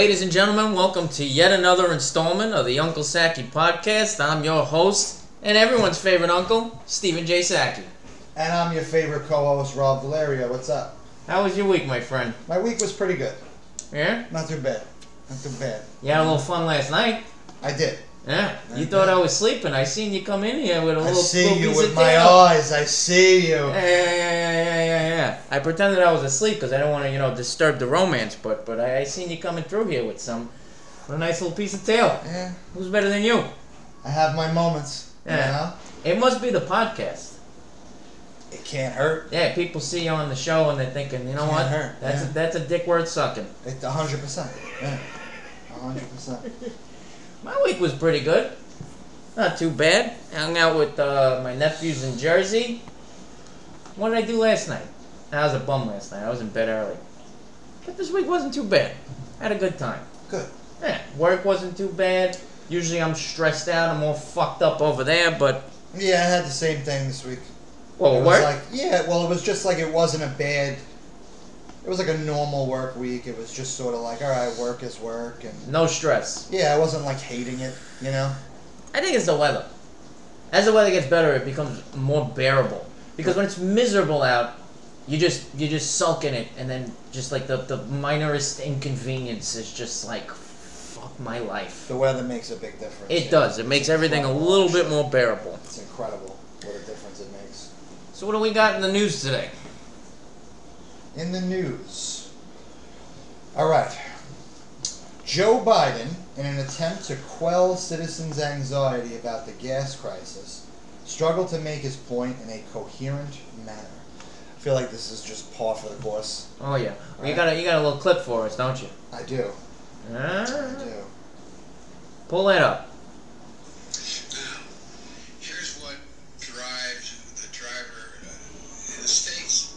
Ladies and gentlemen, welcome to yet another installment of the Uncle Saki podcast. I'm your host and everyone's favorite uncle, Stephen J. Saki. And I'm your favorite co-host, Rob Valerio. What's up? How was your week, my friend? My week was pretty good. Yeah? Not too bad. Not too bad. You had a little fun last night? I did. Yeah. You thought. I was sleeping. I seen you come in here with a little, I see little you with my tail. eyes. I see you. Yeah, yeah, yeah, yeah, yeah, yeah. I pretended I was asleep because I don't want to, you know, disturb the romance. But but I, I seen you coming through here with some, with a nice little piece of tail. Yeah, Who's better than you? I have my moments. Yeah. It must be the podcast. It can't hurt. Yeah, people see you on the show and they're thinking, you know Can't what? hurt, That's yeah. a, that's a dick worth sucking. It's a hundred percent. Yeah. A hundred percent. My week was pretty good. Not too bad. Hung out with uh, my nephews in Jersey. What did I do last night? I was a bum last night. I was in bed early. But this week wasn't too bad. I had a good time. Good. Yeah, work wasn't too bad. Usually I'm stressed out. I'm all fucked up over there, but Yeah, I had the same thing this week. well, it was work. like yeah, well, it was just like it wasn't a bad. It was like a normal work week. It was just sort of like, all right, work is work, and no stress. yeah, I wasn't like hating it, you know. I think it's the weather. As the weather gets better, it becomes more bearable. Because when it's miserable out, you just you just sulk in it, and then just like the the minorest inconvenience is just like, fuck my life. The weather makes a big difference. It does. It makes everything a little bit more bearable. It's incredible what a difference it makes. So what do we got in the news today? In the news. All right. Joe Biden, in an attempt to quell citizens' anxiety about the gas crisis, struggled to make his point in a coherent manner. I feel like this is just par for the course. Oh yeah, you Right. got a you got a little clip for us, don't you? I do. Ah, I do. pull that up. Now, here's what drives the driver uh, in the states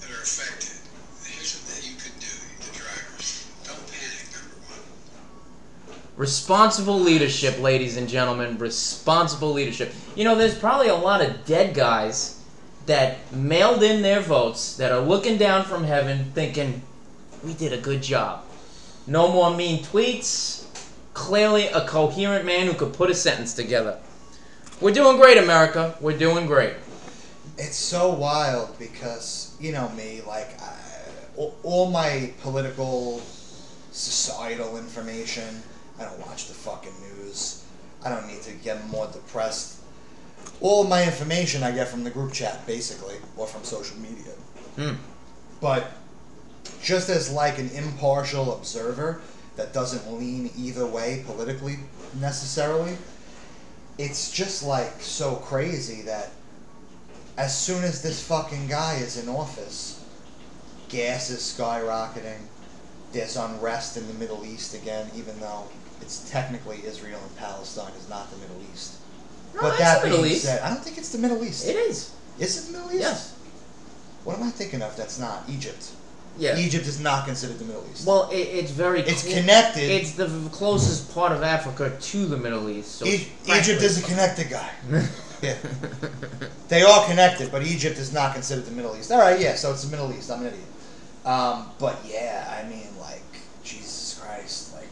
that are affected. Here's what you could do, the drivers. Don't panic, number one. Responsible leadership, ladies and gentlemen. Responsible leadership. You know, there's probably a lot of dead guys that mailed in their votes that are looking down from heaven thinking, we did a good job. No more mean tweets. Clearly a coherent man who could put a sentence together. We're doing great, America. We're doing great. It's so wild because you know me, like I, all, all my political, societal information. I don't watch the fucking news. I don't need to get more depressed. All my information I get from the group chat, basically, or from social media. Hmm. But just as like an impartial observer that doesn't lean either way politically necessarily, it's just like so crazy that as soon as this fucking guy is in office, gas is skyrocketing. There's unrest in the Middle East again, even though it's technically Israel and Palestine is not the Middle East. No, but it's that the Middle being East. said, I don't think it's the Middle East. It is. Is it the Middle East? Yes. What am I thinking of? That's not Egypt. Yeah. Egypt is not considered the Middle East. Well, it, it's very. it's clo- connected. It's the closest part of Africa to the Middle East. So E- Egypt is a connected guy. Yeah. They are connected, but Egypt is not considered the Middle East. All right, yeah, so it's the Middle East. I'm an idiot. Um, but yeah, I mean, like, Jesus Christ, like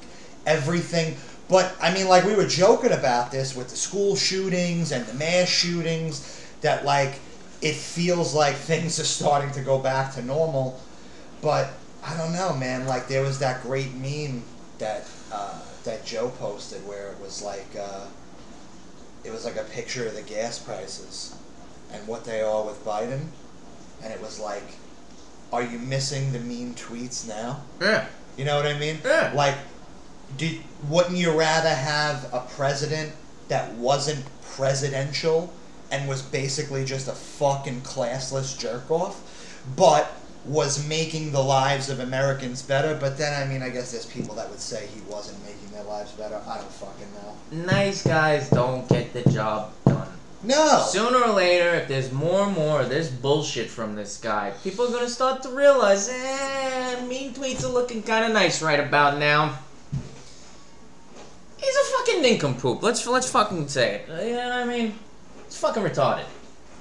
everything. But I mean, like we were joking about this with the school shootings and the mass shootings. That like it feels like things are starting to go back to normal. But I don't know, man. Like there was that great meme that uh, that Joe posted where it was like. Uh, it was like a picture of the gas prices and what they are with Biden, and it was like, are you missing the mean tweets now? yeah. You know what I mean? Yeah. Like, did wouldn't you rather have a president that wasn't presidential and was basically just a fucking classless jerk off, but was making the lives of Americans better? But then, I mean, I guess there's people that would say he wasn't making their lives better. I don't fucking know. Nice guys don't get the job done. No. Sooner or later, if there's more and more of this bullshit from this guy, people are gonna start to realize, eh, mean tweets are looking kind of nice right about now. He's a fucking nincompoop. Let's let's fucking say it. You know what I mean? He's fucking retarded.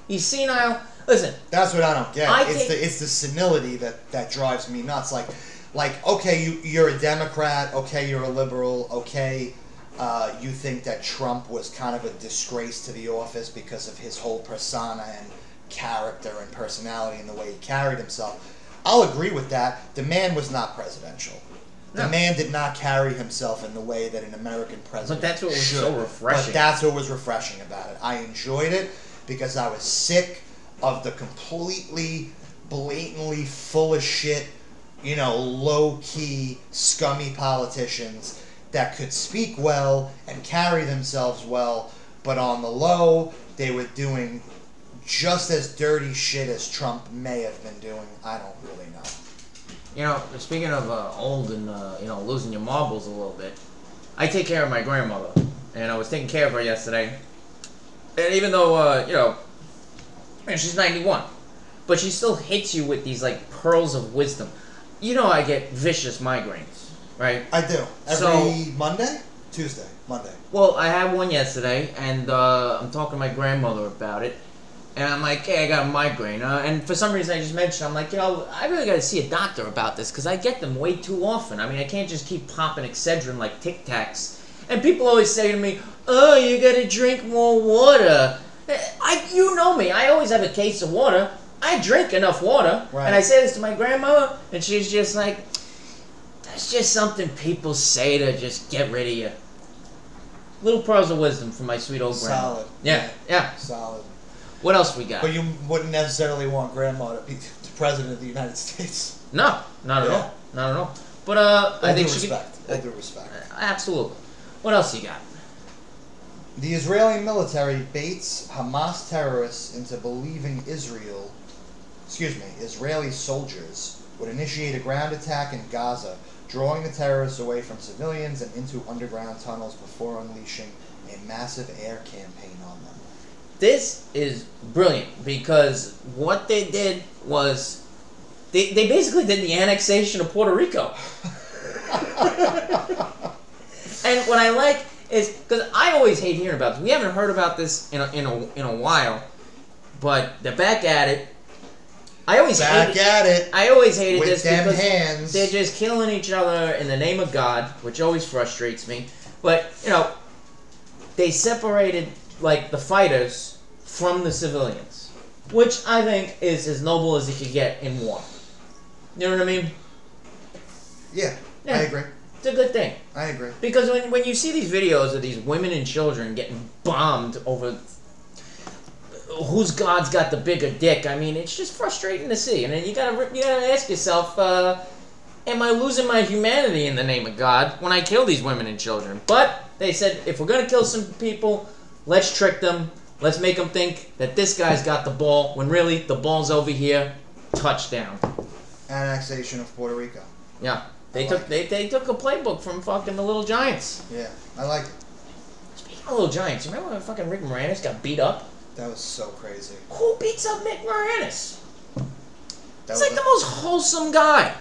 He's senile. Listen, That's what I don't get. I it's think- the it's the senility that that drives me nuts. Like, like okay, you you're a Democrat, okay, you're a liberal, okay. Uh, you think that Trump was kind of a disgrace to the office because of his whole persona and character and personality and the way he carried himself. I'll agree with that. The man was not presidential. The man did not carry himself in the way that an American president But that's what was should. so refreshing. But that's what was refreshing about it. I enjoyed it because I was sick of the completely, blatantly full of shit, you know, low key, scummy politicians that could speak well and carry themselves well, but on the low, they were doing just as dirty shit as Trump may have been doing. I don't really know. You know, speaking of uh, old and uh, you know losing your marbles a little bit, I take care of my grandmother, and I was taking care of her yesterday. And even though uh, you know, man, she's ninety one, but she still hits you with these like pearls of wisdom. You know, I get vicious migraines, right? I do. Every So- Monday? Tuesday. Monday. Well, I had one yesterday, and uh, I'm talking to my grandmother about it. And I'm like, hey, I got a migraine. Uh, and for some reason, I just mentioned, I'm like, you know, I really got to see a doctor about this because I get them way too often. I mean, I can't just keep popping Excedrin like Tic Tacs. And people always say to me, oh, you got to drink more water. Eh, I, you know me. I always have a case of water. I drink enough water. Right. And I say this to my grandmother, and she's just like, that's just something people say to just get rid of you. Little pearls of wisdom from my sweet old grandma. Solid. Yeah, yeah. Solid. What else we got? But you wouldn't necessarily want grandma to be the president of the United States. no, not at Yeah. all. Not at all. But uh, I All think due she respect. All could. due respect. Uh, absolutely. What else you got? The Israeli military baits Hamas terrorists into believing Israel, excuse me, Israeli soldiers would initiate a ground attack in Gaza, drawing the terrorists away from civilians and into underground tunnels before unleashing a massive air campaign on them. This is brilliant because what they did was they, they basically did the annexation of Puerto Rico. And what I like is because I always hate hearing about this. We haven't heard about this in a, in a, in a while, but they're back at it. I always Back hated, at it I always hated with this because hands. they're just killing each other in the name of God, which always frustrates me. But you know, they separated like the fighters from the civilians, which I think is as noble as it could get in war. You know what I mean? yeah, Yeah. I agree. It's a good thing. I agree. Because when, when you see these videos of these women and children getting bombed over whose god's got the bigger dick, I mean, it's just frustrating to see. And then you gotta you gotta ask yourself, uh, am I losing my humanity in the name of God when I kill these women and children? But they said if we're gonna kill some people, let's trick them. Let's make them think that this guy's got the ball when really the ball's over here. Touchdown. Annexation of Puerto Rico. Yeah. They I took like they, they took a playbook from fucking the Little Giants. Yeah, I like it. Speaking of little giants, you remember when fucking Rick Moranis got beat up? That was so crazy. Who beats up Mick Moranis? That He's like the most wholesome guy.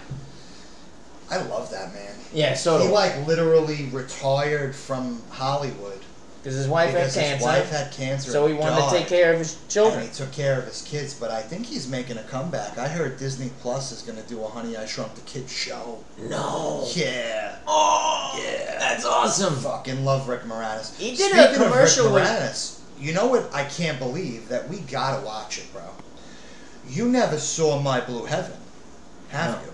I love that man. Yeah, so he like literally retired from Hollywood Because his wife because had his cancer, wife had cancer. so he and wanted to take care of his children. And children. he took care of his kids, but I think he's making a comeback. I heard Disney Plus is going to do a Honey I Shrunk the Kids show. No. Yeah, Oh, Yeah. that's awesome. fucking love Rick Moranis. He did a Speaking of commercial Rick with- Moranis, you know what? I can't believe that we gotta watch it, bro. You never saw My Blue Heaven, have No. you?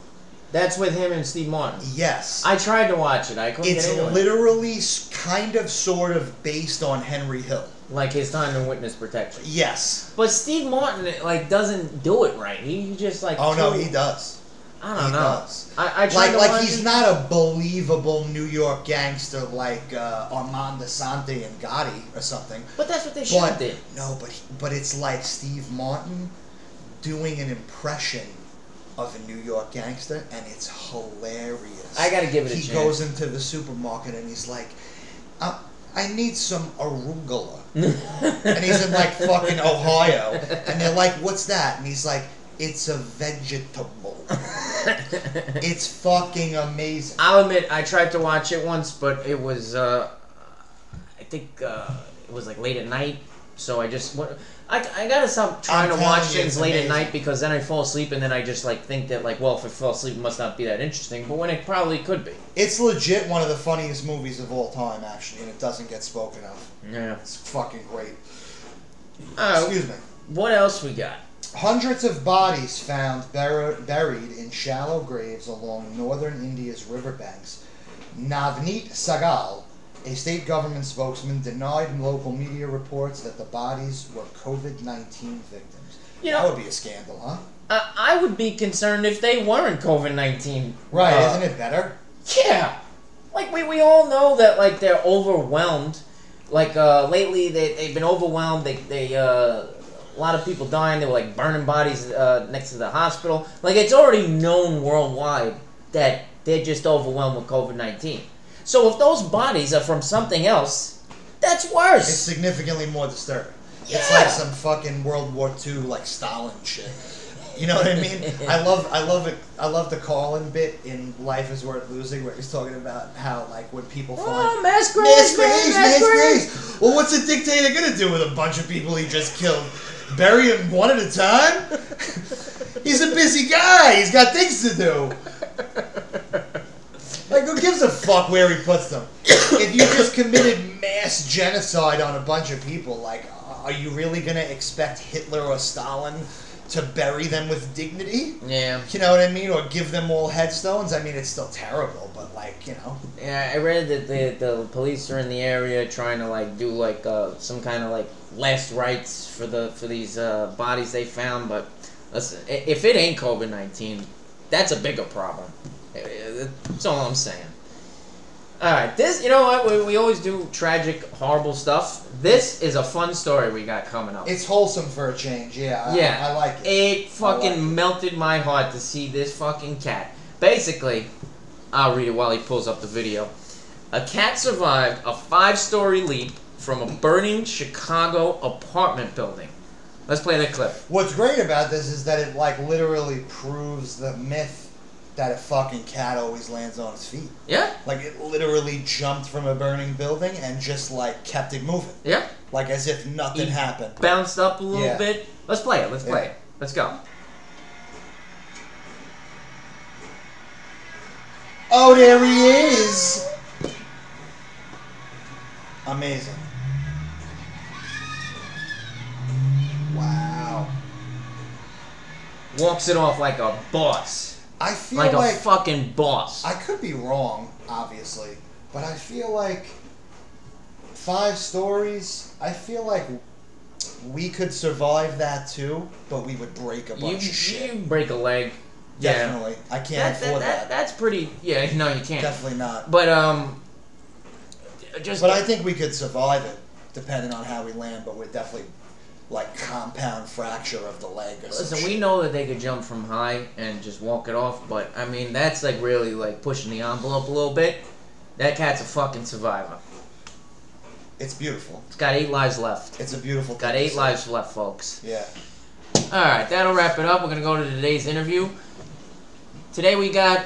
That's with him and Steve Martin. Yes. I tried to watch it. I couldn't it's get into literally kind of sort of based on Henry Hill. Like his time in witness protection. Yes. But Steve Martin like doesn't do it right. He just like Oh no, he does. I don't he know. does. I, I Like like he's it. not a believable New York gangster like uh, Armand Assante and Gotti or something. But that's what they should But have did. no, but he, but it's like Steve Martin doing an impression of a New York gangster, and it's hilarious. I gotta give it a chance. he goes into the supermarket and he's like, uh, "I need some arugula," and he's in like fucking Ohio, and they're like, "What's that?" And he's like, "It's a vegetable." it's fucking amazing. I'll admit I tried to watch it once, but it was uh, I think uh, it was like late at night, So I just what I, I gotta stop trying I'm to watch you, things late at night because then I fall asleep and then I just like think that like well if I fall asleep it must not be that interesting but when it probably could be. It's legit one of the funniest movies of all time, actually, and it doesn't get spoken of. Yeah. It's fucking great. Uh, Excuse me. what else we got? Hundreds of bodies found bur- buried in shallow graves along northern India's riverbanks. Navneet Sehgal, a state government spokesman, denied local media reports that the bodies were COVID 19 victims. You that would be a scandal, huh? Uh, I would be concerned if they weren't COVID nineteen. Right, Uh, isn't it better? Yeah, like we, we all know that like they're overwhelmed. Like uh, lately they they've been overwhelmed. They they uh, a lot of people dying. They were like burning bodies uh, next to the hospital. Like it's already known worldwide that they're just overwhelmed with COVID nineteen. So if those bodies are from something else, that's worse. It's significantly more disturbing. It's like some fucking World War II, like Stalin shit. You know what I mean? I love, I love it. I love the Carlin bit in Life Is Worth Losing, where he's talking about how, like, when people oh, find Oh, mass mass graves, man, graves, mass mass graves. Well, what's a dictator gonna do with a bunch of people he just killed? Bury them one at a time? He's a busy guy. He's got things to do. Like, who gives a fuck where he puts them? If you just committed mass genocide on a bunch of people, like, are you really gonna expect Hitler or Stalin to bury them with dignity? Yeah. You know what I mean? Or give them all headstones? I mean, it's still terrible, but, like, you know. Yeah, I read that the the police are in the area trying to like do like uh, some kind of like last rites for the for these uh, bodies they found. But listen, if it ain't COVID nineteen, that's a bigger problem. That's all I'm saying. All right, this you know what we, we always do tragic, horrible stuff. This is a fun story we got coming up. It's wholesome for a change, yeah. Yeah. I like it. It fucking I like it. melted my heart to see this fucking cat. Basically, I'll read it while he pulls up the video. A cat survived a five story leap from a burning Chicago apartment building. Let's play that clip. What's great about this is that it, like, literally proves the myth that a fucking cat always lands on its feet. Yeah? Like, it literally jumped from a burning building and just, like, kept it moving. Yeah? Like, as if nothing He happened. Bounced up a little Yeah. bit. Let's play it. Let's play Yeah. it. Let's go. Oh, there he is! Amazing. Wow. Walks it off like a boss. I feel Like like, a fucking boss. I could be wrong, obviously, but I feel like five stories. I feel like we could survive that too, but we would break a you, bunch of shit. you break a leg. Yeah. Definitely, I can't That, that, afford that, that. that's pretty. Yeah, no, you can't. Definitely not. But um, just But I think we could survive it, depending on how we land. But we're definitely like compound fracture of the leg. Or listen. shit. We know that they could jump from high and just walk it off, but I mean that's like really like pushing the envelope a little bit. That cat's a fucking survivor. It's beautiful. It's got eight lives left. It's a beautiful. Got eight lives left, folks. Yeah. All right, that'll wrap it up. We're gonna go to today's interview. Today we got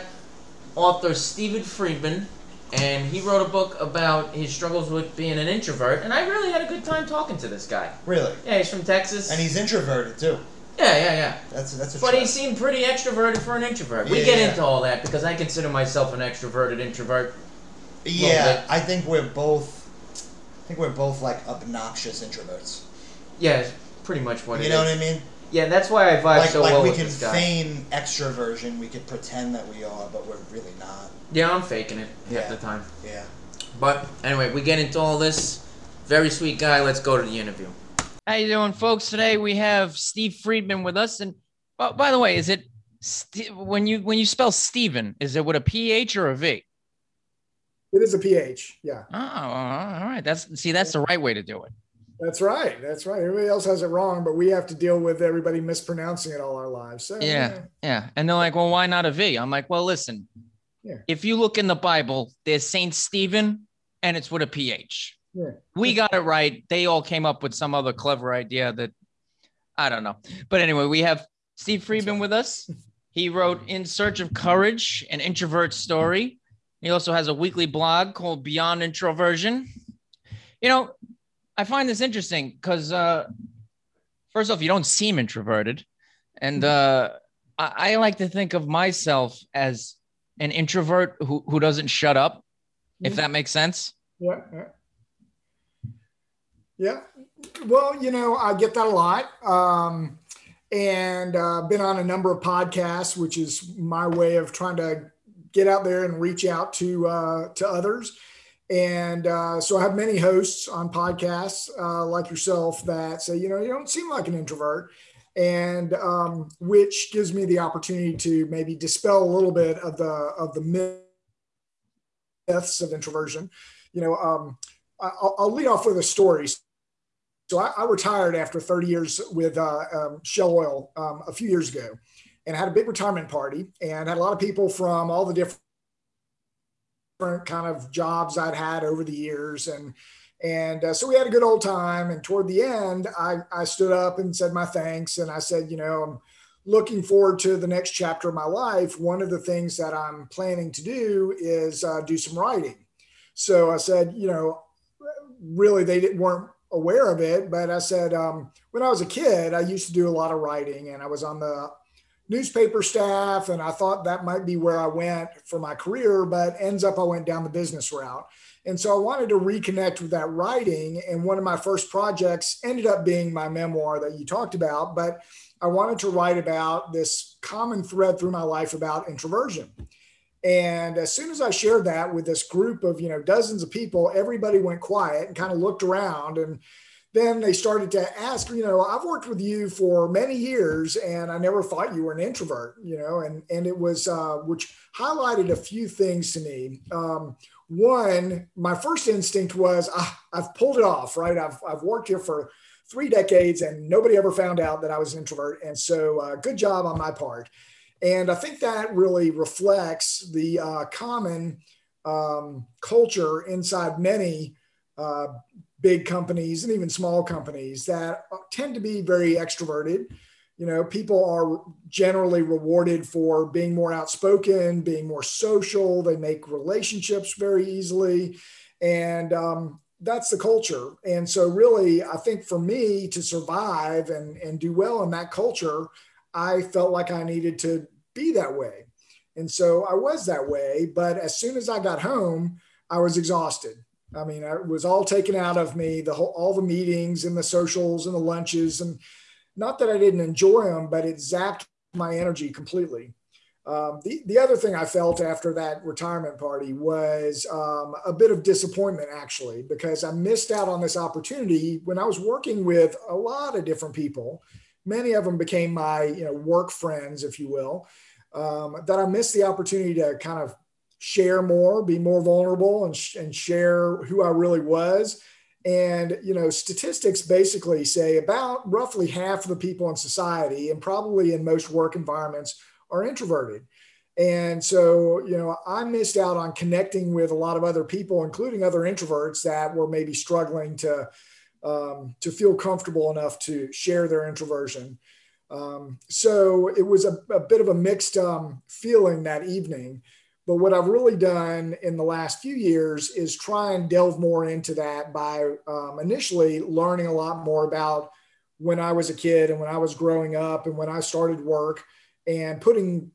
author Stephen Friedman, and he wrote a book about his struggles with being an introvert. And I really had a good time talking to this guy. Really. Yeah, he's from Texas. And he's introverted too. yeah, yeah, yeah. That's that's a. But he seemed pretty extroverted for an introvert. we Yeah, get yeah. into all that because I consider myself an extroverted introvert. Yeah. I think we're both. I think we're both like obnoxious introverts. Yeah, it's pretty much what you know is. what I mean? Yeah, that's why I vibe Like, so like well we with can this guy. feign extroversion, we could pretend that we are, but we're really not. Yeah, I'm faking it half Yeah. the time. Yeah. But anyway, we get into all this. Very sweet guy. Let's go to the interview. How you doing, folks? Today we have Steve Friedman with us. And oh, by the way, is it St- when you when you spell Steven, is it with a PH or a V? It is a pH. Yeah, Oh, all right. That's see, that's the right way to do it. that's right. That's right. Everybody else has it wrong, but we have to deal with everybody mispronouncing it all our lives. So, Yeah. Yeah. And they're like, well, why not a V? I'm like, well, listen, Yeah. if you look in the Bible, there's Saint Stephen and it's with a PH. Yeah. We got it right. They all came up with some other clever idea that I don't know. But anyway, we have Steve Friedman with us. He wrote In Search of Courage, an introvert story. He also has a weekly blog called Beyond Introversion. You know, I find this interesting because uh, first off, you don't seem introverted, and uh, I, I like to think of myself as an introvert who who doesn't shut up, if that makes sense. Yeah. Yeah. Yeah. Well, you know, I get that a lot. Um, and uh, been on a number of podcasts, which is my way of trying to get out there and reach out to uh, to others. And uh, so I have many hosts on podcasts uh, like yourself that say, you know, you don't seem like an introvert, and um, which gives me the opportunity to maybe dispel a little bit of the of the myths of introversion. You know, um, I'll, I'll lead off with a story. So I, I retired after 30 years with uh, um, Shell Oil um, a few years ago, and had a big retirement party, and had a lot of people from all the different kind of jobs I'd had over the years, and and uh, so we had a good old time. And toward the end, I, I stood up and said my thanks, and I said, you know, I'm looking forward to the next chapter of my life. One of the things that I'm planning to do is uh, do some writing. So I said, you know, really they didn't, weren't aware of it, but I said, um, when I was a kid, I used to do a lot of writing and I was on the newspaper staff and I thought that might be where I went for my career, but ends up I went down the business route. And so I wanted to reconnect with that writing. And one of my first projects ended up being my memoir that you talked about, but I wanted to write about this common thread through my life about introversion. And as soon as I shared that with this group of, you know, dozens of people, everybody went quiet and kind of looked around. And then they started to ask, you know, I've worked with you for many years and I never thought you were an introvert, you know, and, and it was, uh, which highlighted a few things to me. Um, one, my first instinct was, ah, I've pulled it off, right? I've, I've worked here for three decades and nobody ever found out that I was an introvert. And so uh, good job on my part. And I think that really reflects the uh, common um, culture inside many uh, big companies and even small companies that tend to be very extroverted. You know, people are generally rewarded for being more outspoken, being more social. They make relationships very easily. And um, that's the culture. And so, really, I think for me to survive and, and do well in that culture, I felt like I needed to be that way. And so I was that way. But as soon as I got home, I was exhausted. I mean, it was all taken out of me, the whole, all the meetings and the socials and the lunches. And not that I didn't enjoy them, but it zapped my energy completely. Um, the, the other thing I felt after that retirement party was um, a bit of disappointment, actually, because I missed out on this opportunity when I was working with a lot of different people many of them became my you know work friends, if you will. Um, that I missed the opportunity to kind of share more, be more vulnerable, and, sh- and share who I really was. And you know, statistics basically say about roughly half of the people in society, and probably in most work environments, are introverted. And so, you know, I missed out on connecting with a lot of other people, including other introverts that were maybe struggling to um, to feel comfortable enough to share their introversion. Um, so it was a, a, bit of a mixed um, feeling that evening. But what I've really done in the last few years is try and delve more into that by um, initially learning a lot more about when I was a kid and when I was growing up and when I started work and putting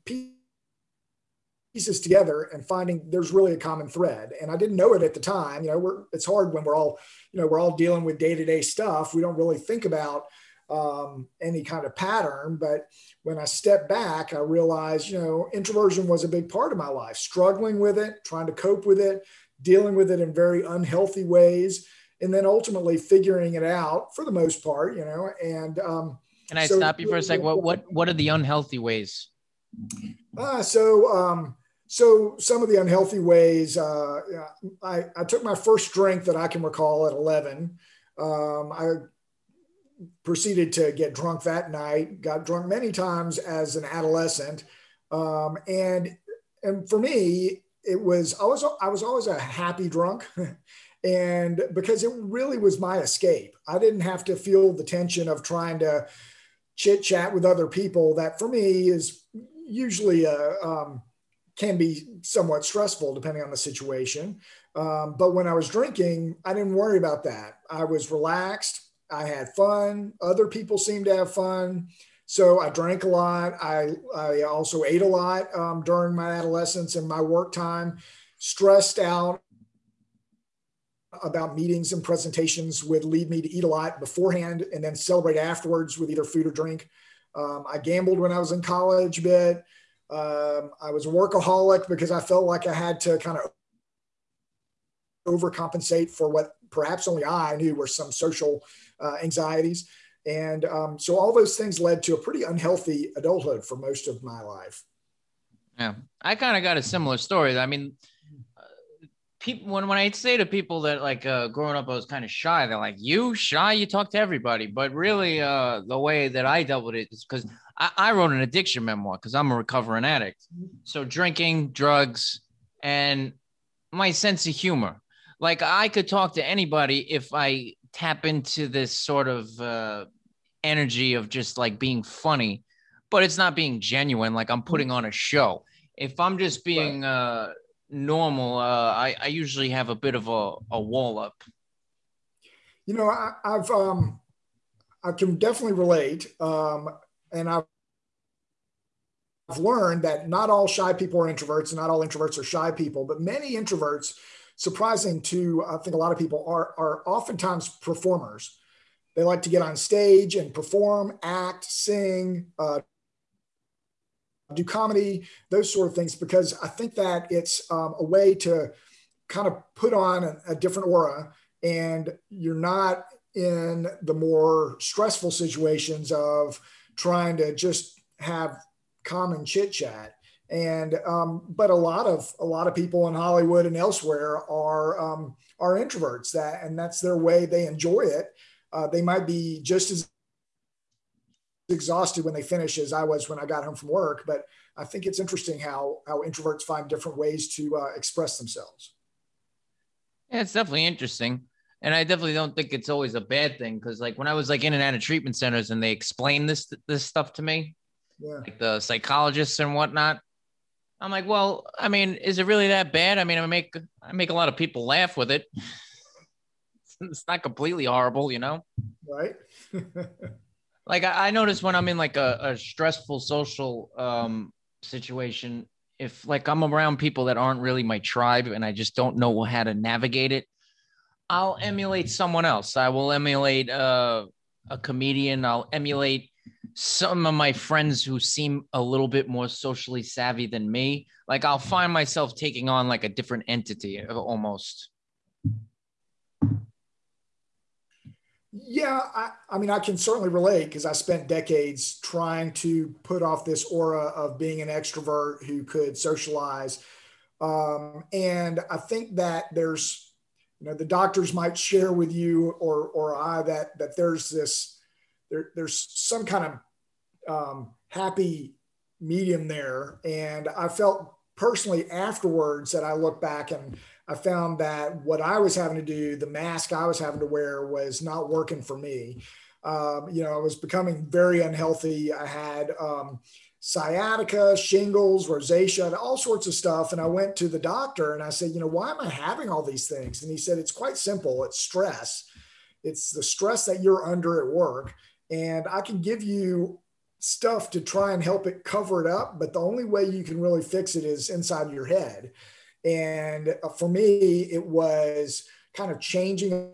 pieces together and finding there's really a common thread. And I didn't know it at the time. You know, it's hard when we're all, you know, we're all dealing with day to day stuff. We don't really think about um, any kind of pattern. But when I step back, I realized, you know, introversion was a big part of my life, struggling with it, trying to cope with it, dealing with it in very unhealthy ways, and then ultimately figuring it out for the most part, you know. And um, can I so stop you for a second? What what what are the unhealthy ways? Uh, so um, so some of the unhealthy ways, uh, I, I, took my first drink that I can recall at 11. Um, I proceeded to get drunk that night, got drunk many times as an adolescent. Um, and, and for me, it was, I was, I was always a happy drunk. and because it really was my escape, I didn't have to feel the tension of trying to chit chat with other people that for me is usually a, um, can be somewhat stressful depending on the situation. Um, but when I was drinking, I didn't worry about that. I was relaxed. I had fun. Other people seemed to have fun. So I drank a lot. I, I also ate a lot um, during my adolescence and my work time, stressed out about meetings and presentations would lead me to eat a lot beforehand and then celebrate afterwards with either food or drink. Um, I gambled when I was in college a bit. Um, I was a workaholic because I felt like I had to kind of overcompensate for what perhaps only I knew were some social uh, anxieties. And um, so all those things led to a pretty unhealthy adulthood for most of my life. Yeah, I kind of got a similar story. I mean, people when, when I say to people that like uh, growing up I was kind of shy, they're like, "You shy? You talk to everybody." But really, uh, the way that I dealt with it is because I, I wrote an addiction memoir because I'm a recovering addict. So drinking, drugs, and my sense of humor. Like I could talk to anybody if I tap into this sort of uh, energy of just like being funny, but it's not being genuine. Like I'm putting on a show. If I'm just being right. uh, normal, uh, I, I usually have a bit of a, a wall up. You know, I, have um, I can definitely relate, um, and I've I've learned that not all shy people are introverts, and not all introverts are shy people, but many introverts, surprising to I think a lot of people, are are oftentimes performers. They like to get on stage and perform, act, sing, uh, do comedy, those sort of things, because I think that it's um, a way to kind of put on a, a, different aura and you're not in the more stressful situations of trying to just have common chit chat. And um, but a lot of a lot of people in Hollywood and elsewhere are um, are introverts that and that's their way they enjoy it. Uh, they might be just as exhausted when they finish as I was when I got home from work. But I think it's interesting how how introverts find different ways to uh, express themselves. Yeah, it's definitely interesting. And I definitely don't think it's always a bad thing because, like, when I was like in and out of treatment centers and they explained this this stuff to me, yeah. like the psychologists and whatnot, I'm like, well, I mean, is it really that bad? I mean, I make I make a lot of people laugh with it. it's not completely horrible, you know. Right. like I, I notice when I'm in like a, a stressful social um, situation, if like I'm around people that aren't really my tribe and I just don't know how to navigate it, I'll emulate someone else. I will emulate uh, a comedian. I'll emulate some of my friends who seem a little bit more socially savvy than me. Like I'll find myself taking on like a different entity almost. Yeah, I, I mean, I can certainly relate because I spent decades trying to put off this aura of being an extrovert who could socialize. Um, and I think that there's, you know, the doctors might share with you or or I that that there's this there, there's some kind of um, happy medium there. And I felt personally afterwards that I look back and I found that what I was having to do, the mask I was having to wear, was not working for me. Um, you know, I was becoming very unhealthy. I had um, sciatica, shingles, rosacea, all sorts of stuff. And I went to the doctor and I said, you know, why am I having all these things? And he said, it's quite simple. It's stress. It's the stress that you're under at work. And I can give you stuff to try and help it cover it up. But the only way you can really fix it is inside your head. And uh, for me, it was kind of changing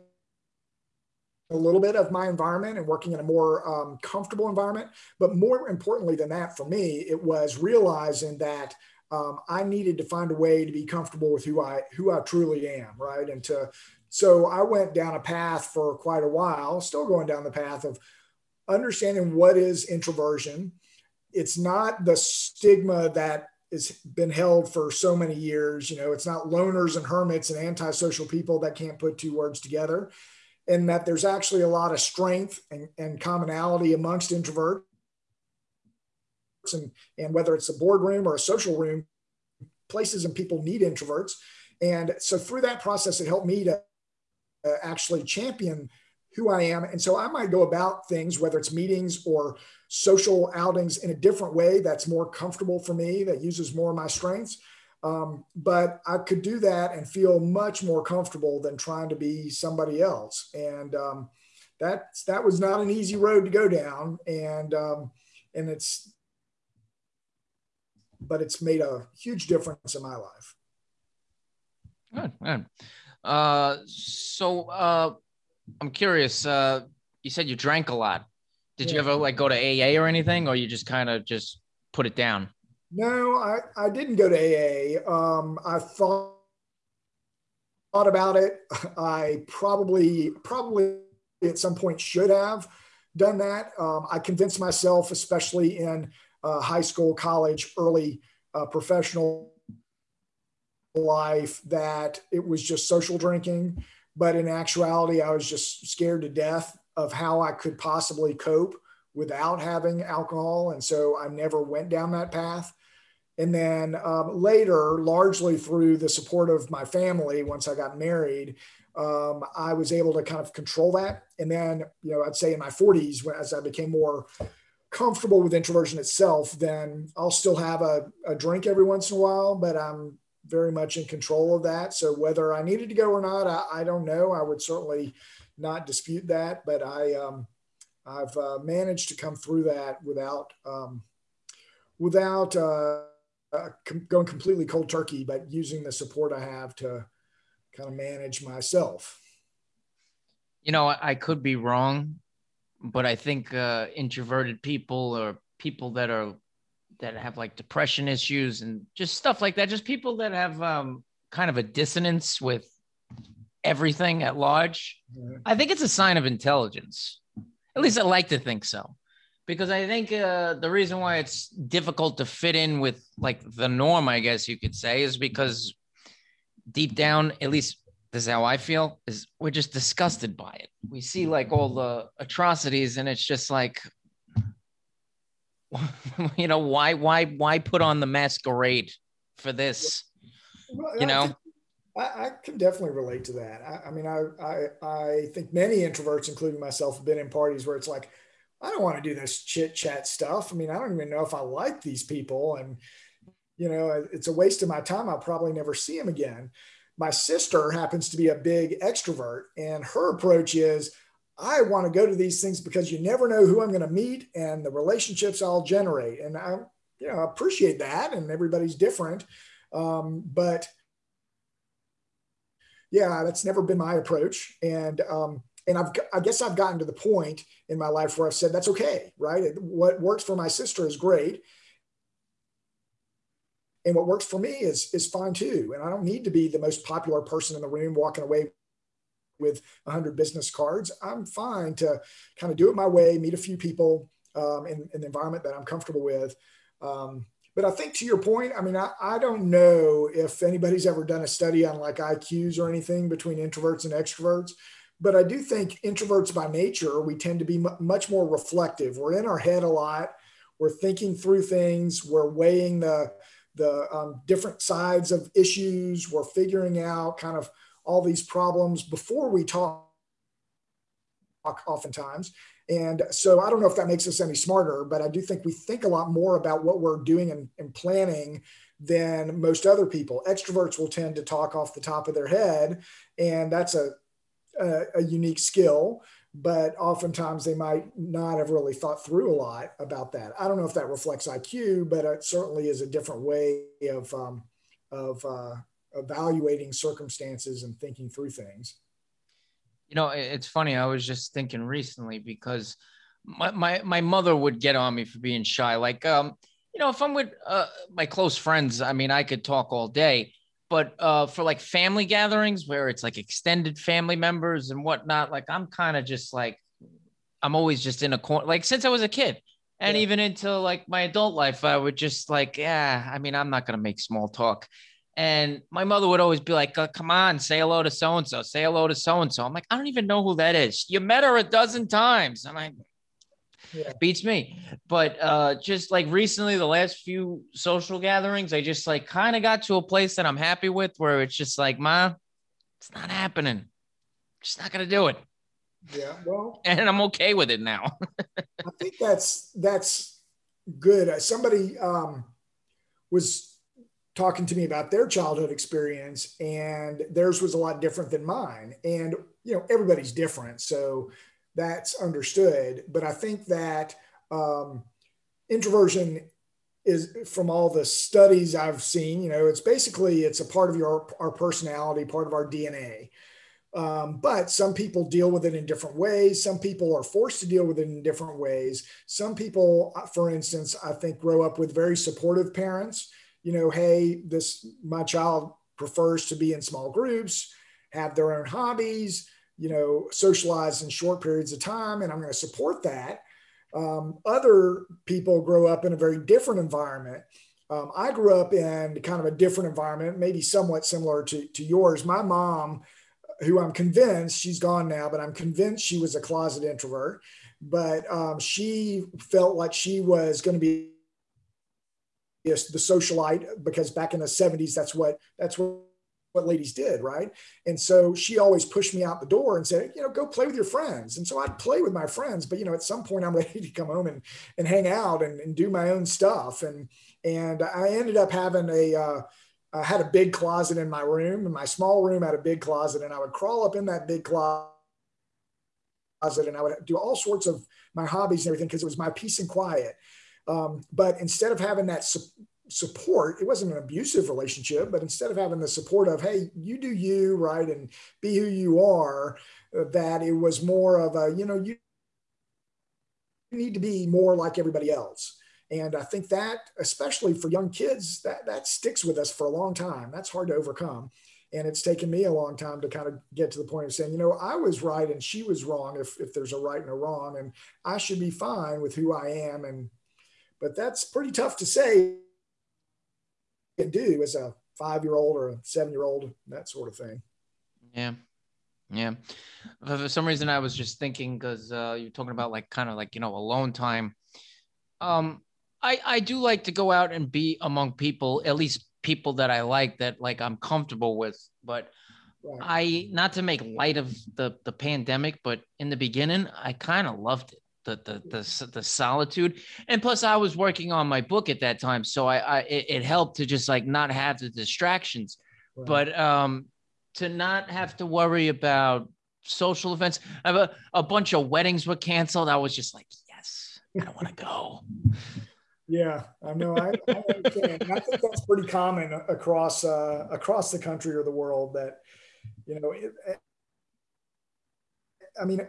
a little bit of my environment and working in a more um, comfortable environment. But more importantly than that, for me, it was realizing that um, I needed to find a way to be comfortable with who I who I truly am, right? And to so I went down a path for quite a while, still going down the path of understanding what is introversion. It's not the stigma that has been held for so many years. You know, it's not loners and hermits and antisocial people that can't put two words together, and that there's actually a lot of strength and, and commonality amongst introverts. And, and whether it's a boardroom or a social room, places and people need introverts. And so through that process, it helped me to uh, actually champion who I am. And so I might go about things, whether it's meetings or social outings, in a different way that's more comfortable for me, that uses more of my strengths. Um, but I could do that and feel much more comfortable than trying to be somebody else. And um, that that was not an easy road to go down. And um, and it's but it's made a huge difference in my life. Good, good. Uh, so uh, I'm curious. Uh, you said you drank a lot. Did yeah. you ever like go to AA or anything, or you just kind of just put it down? No, I, I didn't go to AA. Um, I thought thought about it. I probably probably at some point should have done that. Um, I convinced myself, especially in uh, high school, college, early uh, professional life, that it was just social drinking. But in actuality, I was just scared to death of how I could possibly cope without having alcohol. And so I never went down that path. And then um, later, largely through the support of my family, once I got married, um, I was able to kind of control that. And then, you know, I'd say in my 40s, as I became more comfortable with introversion itself, then I'll still have a, a drink every once in a while, but I'm very much in control of that. So whether I needed to go or not, I, I don't know. I would certainly not dispute that, but I, um, I've uh, managed to come through that without, um, without uh, uh, com- going completely cold turkey, but using the support I have to kind of manage myself. You know, I could be wrong, but I think uh, introverted people or people that are that have like depression issues and just stuff like that, just people that have um, kind of a dissonance with everything at large. Mm-hmm. I think it's a sign of intelligence. At least I like to think so, because I think uh, the reason why it's difficult to fit in with like the norm, I guess you could say, is because deep down, at least this is how I feel, is we're just disgusted by it. We see like all the atrocities, and it's just like, you know, why, why, why put on the masquerade for this? Well, you know. I, I, can definitely relate to that. I, I mean, I, I, I think many introverts, including myself, have been in parties where it's like, I don't want to do this chit chat stuff. I mean, I don't even know if I like these people, and you know, it's a waste of my time. I'll probably never see them again. My sister happens to be a big extrovert, and her approach is I want to go to these things because you never know who I'm going to meet and the relationships I'll generate. And I, you know, appreciate that. And everybody's different. Um, but yeah, that's never been my approach. And, um, and I've, I guess I've gotten to the point in my life where I've said, that's okay. Right. What works for my sister is great and what works for me is is fine too and i don't need to be the most popular person in the room walking away with 100 business cards i'm fine to kind of do it my way meet a few people um, in, in, the environment that i'm comfortable with. Um, but i think to your point i mean I, I don't know if anybody's ever done a study on like iqs or anything between introverts and extroverts but i do think introverts by nature we tend to be m- much more reflective. We're in our head a lot. We're thinking through things. We're weighing the the um, different sides of issues. We're figuring out kind of all these problems before we talk oftentimes. And so I don't know if that makes us any smarter, but I do think we think a lot more about what we're doing and, and planning than most other people. Extroverts will tend to talk off the top of their head, and that's a, a, a unique skill but oftentimes they might not have really thought through a lot about that. I don't know if that reflects IQ, but it certainly is a different way of um, of uh, evaluating circumstances and thinking through things. You know, it's funny. I was just thinking recently because my my, my mother would get on me for being shy. Like, um, you know, if I'm with uh, my close friends, I mean, I could talk all day but uh, for like family gatherings where it's like extended family members and whatnot, like I'm kind of just like I'm always just in a corner. Like since I was a kid, and yeah. even into like my adult life, I would just like, yeah. I mean, I'm not gonna make small talk. And my mother would always be like, oh, "Come on, say hello to so and so. Say hello to so and so." I'm like, I don't even know who that is. You met her a dozen times. I'm like, yeah. beats me. But uh, just like recently, the last few social gatherings, I just like kind of got to a place that I'm happy with where it's just like, Ma, it's not happening. Just not gonna do it. Yeah, well, and I'm okay with it now. I think that's that's good. Uh, somebody um, was talking to me about their childhood experience and theirs was a lot different than mine and you know everybody's different so that's understood but i think that um, introversion is from all the studies i've seen you know it's basically it's a part of your our personality part of our dna um, but some people deal with it in different ways. Some people are forced to deal with it in different ways. Some people, uh, for instance, I think grow up with very supportive parents you know, hey, this my child prefers to be in small groups, have their own hobbies, you know, socialize in short periods of time, and I'm going to support that. Um, other people grow up in a very different environment. Um, I grew up in kind of a different environment, maybe somewhat similar to, to yours. My mom, who I'm convinced she's gone now, but I'm convinced she was a closet introvert. But um, she felt like she was going to be the socialite because back in the 70s that's what that's what what ladies did right? And so she always pushed me out the door and said you know go play with your friends. And so i'd play with my friends but you know at some point i'm ready to come home and and hang out and, and do my own stuff. And and i ended up having a uh, I had a big closet in my room, and my small room had a big closet, and I would crawl up in that big closet and I would do all sorts of my hobbies and everything because it was my peace and quiet. Um, but instead of having that su- support, it wasn't an abusive relationship, but instead of having the support of, hey, you do you, right, and be who you are, uh, that it was more of a, you know, you need to be more like everybody else. And I think that, especially for young kids, that, that sticks with us for a long time. That's hard to overcome. And it's taken me a long time to kind of get to the point of saying, you know, I was right and she was wrong if, if there's a right and a wrong, and I should be fine with who I am and but that's pretty tough to say and do as a five year old or a seven year old, that sort of thing. Yeah. Yeah. For some reason, I was just thinking because uh, you're talking about like kind of like, you know, alone time. Um, I, I do like to go out and be among people, at least people that I like that like I'm comfortable with. But right. I not to make light of the the pandemic, but in the beginning, I kind of loved it the the the, the solitude. And plus i was working on my book at that time so i, I it, it helped to just like not have the distractions. Right. but um to not have to worry about social events a, a bunch of weddings were canceled. I was just like yes i want to go. Yeah i know i, I understand. I think that's pretty common across uh across the country or the world that you know it, I mean,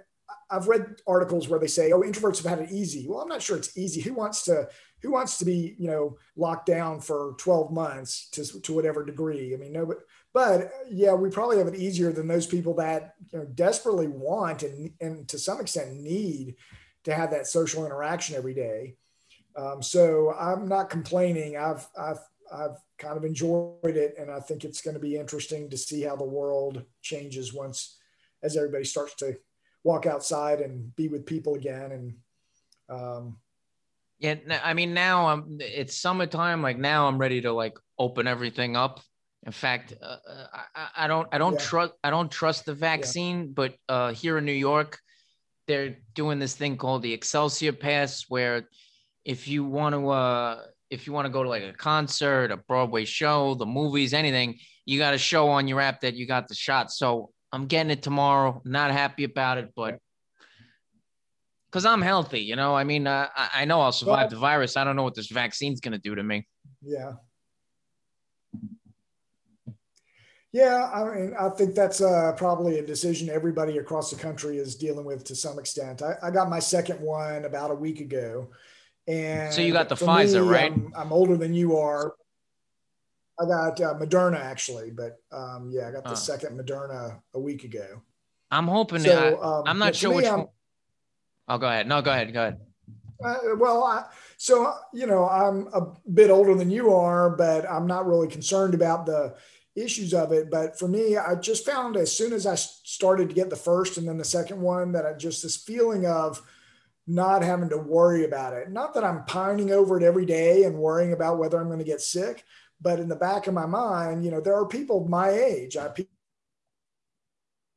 I've read articles where they say, "Oh, introverts have had it easy." Well, I'm not sure it's easy. Who wants to who wants to be you know locked down for 12 months to to whatever degree? I mean, no, but but yeah, we probably have it easier than those people that you know desperately want and and to some extent need to have that social interaction every day. Um, so I'm not complaining. I've I've I've kind of enjoyed it, and I think it's going to be interesting to see how the world changes once as everybody starts to walk outside and be with people again and um, yeah i mean now i'm it's summertime like now i'm ready to like open everything up in fact uh, uh I, I, don't i don't yeah. trust i don't trust the vaccine yeah. but uh here in new york they're doing this thing called the excelsior pass where if you want to uh if you want to go to like a concert a broadway show the movies anything you got to show on your app that you got the shot so I'm getting it tomorrow. Not happy about it, but because I'm healthy, you know. I mean, uh, I, know I'll survive the virus. I don't know what this vaccine's going to do to me. Yeah. Yeah, I mean, I think that's uh, probably a decision everybody across the country is dealing with to some extent. I, I got my second one about a week ago, and so you got the Pfizer, me, right? I'm, I'm, older than you are. I got uh, Moderna actually, but um, yeah, I got the uh. second Moderna a week ago. I'm hoping. So, I, um, I'm not sure which. one. Oh, go ahead. No, go ahead. Go ahead. Uh, well, I, so you know, I'm a bit older than you are, but I'm not really concerned about the issues of it. But for me, I just found as soon as I started to get the first and then the second one, that I just this feeling of not having to worry about it. Not that I'm pining over it every day and worrying about whether I'm going to get sick, but in the back of my mind, you know, there are people my age. I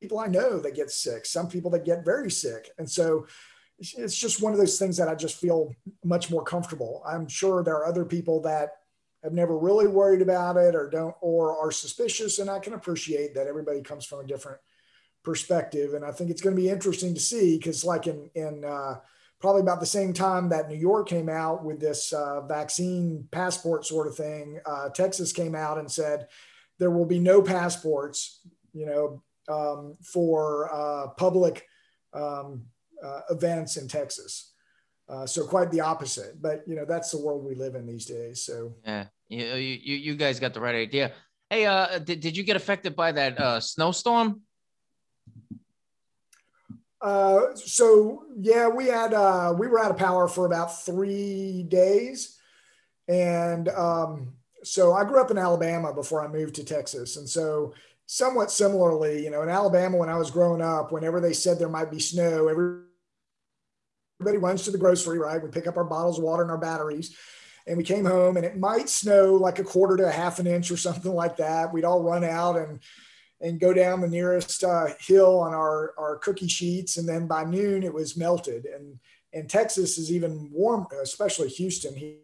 people I know that get sick. Some people that get very sick, and so it's just one of those things that I just feel much more comfortable. I'm sure there are other people that have never really worried about it or don't or are suspicious. And I can appreciate that everybody comes from a different perspective. And I think it's going to be interesting to see because, like in in uh, probably about the same time that New York came out with this uh, vaccine passport sort of thing, uh, Texas came out and said there will be no passports, you know, um, for uh, public um, uh, events in Texas. Uh, so quite the opposite, but you know that's the world we live in these days. So yeah, you you, you guys got the right idea. Hey, uh, did, did you get affected by that snowstorm? Uh, so yeah, we had uh, we were out of power for about three days, and um, so I grew up in Alabama before I moved to Texas, and so somewhat similarly, you know, in Alabama when I was growing up, whenever they said there might be snow, everybody runs to the grocery, right? We pick up our bottles of water and our batteries. And we came home and it might snow like a quarter to a half an inch or something like that. We'd all run out and and go down the nearest uh, hill on our, our cookie sheets. And then by noon it was melted. And and Texas is even warm, especially Houston. He,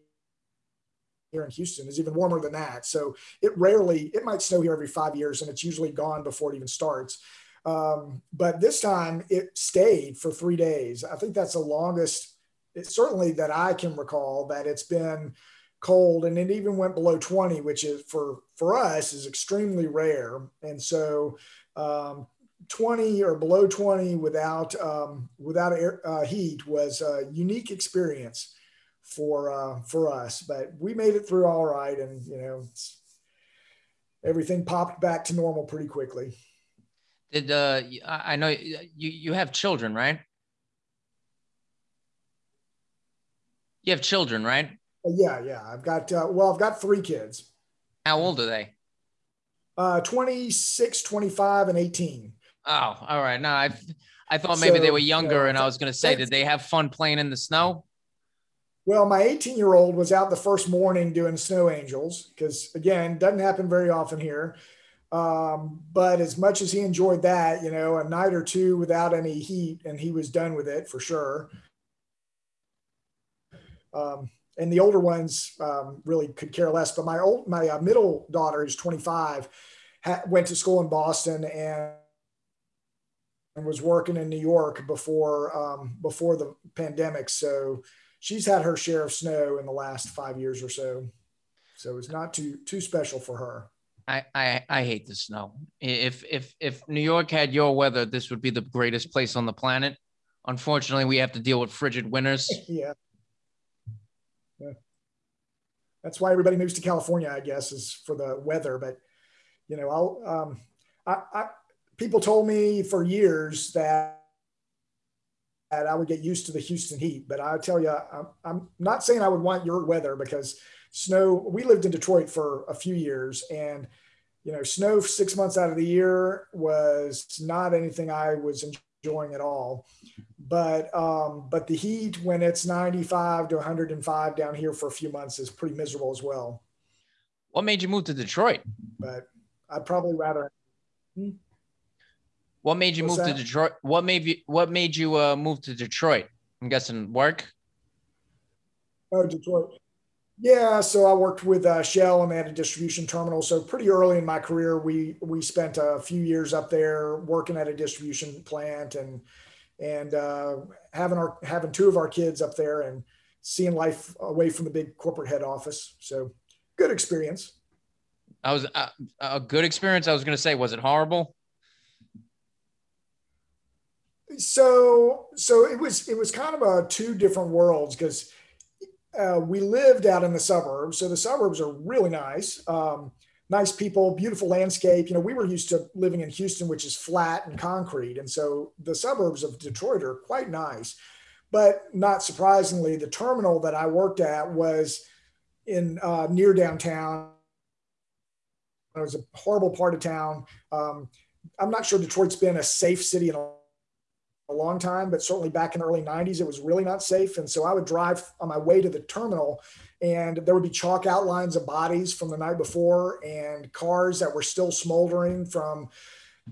here in Houston is even warmer than that. So it rarely, it might snow here every five years and it's usually gone before it even starts. Um, but this time it stayed for three days. I think that's the longest, certainly that I can recall that it's been cold and it even went below 20, which is for, for us is extremely rare. And so, um, 20 or below 20 without um, without air, uh, heat was a unique experience for uh, for us. But we made it through all right, and you know, everything popped back to normal pretty quickly. Did uh, I know you you have children, right? You have children, right? Uh, yeah, yeah. I've got uh, well, I've got three kids. How old are they? Uh, 26, 25, and 18. Oh, all right. No, I I thought maybe so, they were younger, you know, and I was going to say, did they have fun playing in the snow? Well, my 18 year old was out the first morning doing snow angels because, again, doesn't happen very often here. Um, but as much as he enjoyed that, you know, a night or two without any heat, and he was done with it for sure. Um, and the older ones um, really could care less. But my old, my uh, middle daughter, is 25, ha- went to school in Boston and and was working in New York before um, before the pandemic. So she's had her share of snow in the last five years or so. So it's not too too special for her. I, I, I hate the snow. If if if New York had your weather, this would be the greatest place on the planet. Unfortunately, we have to deal with frigid winters. yeah. yeah. That's why everybody moves to California, I guess, is for the weather. But you know, I'll um, I, I people told me for years that that I would get used to the Houston heat. But I tell you, I'm, I'm not saying I would want your weather because snow, we lived in Detroit for a few years and, you know, snow six months out of the year was not anything I was enjoying at all. But, um, but the heat when it's 95 to 105 down here for a few months is pretty miserable as well. What made you move to Detroit? But I'd probably rather. Hmm? What made you What's move that? to Detroit? What made you What made you uh, move to Detroit? I'm guessing work. Oh, Detroit. Yeah, so I worked with uh, Shell and they had a distribution terminal. So pretty early in my career, we we spent a few years up there working at a distribution plant and and uh, having our having two of our kids up there and seeing life away from the big corporate head office. So good experience. I was uh, a good experience. I was going to say, was it horrible? so so it was it was kind of a two different worlds because uh, we lived out in the suburbs so the suburbs are really nice. Um, nice people beautiful landscape. You know we were used to living in houston which is flat and concrete and so the suburbs of detroit are quite nice. But not surprisingly the terminal that i worked at was in uh, near downtown. It was a horrible part of town. Um, i'm not sure detroit's been a safe city in a a long time, but certainly back in the early 90s, it was really not safe. And so I would drive on my way to the terminal, and there would be chalk outlines of bodies from the night before and cars that were still smoldering from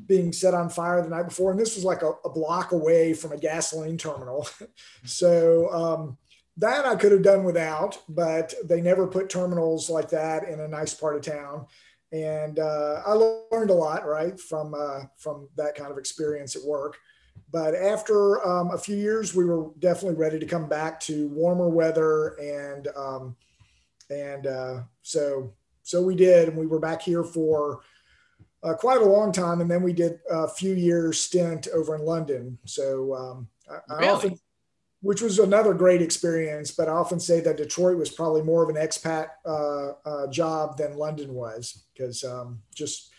being set on fire the night before. And this was like a, a block away from a gasoline terminal. so, um, that I could have done without, but they never put terminals like that in a nice part of town. And uh, I learned a lot, right, from uh, from that kind of experience at work. But after um, a few years, we were definitely ready to come back to warmer weather, and um, and uh, so so we did, and we were back here for uh, quite a long time, and then we did a few years stint over in London. So um, I, really? I often which was another great experience. But I often say that Detroit was probably more of an expat uh, uh, job than London was because um, just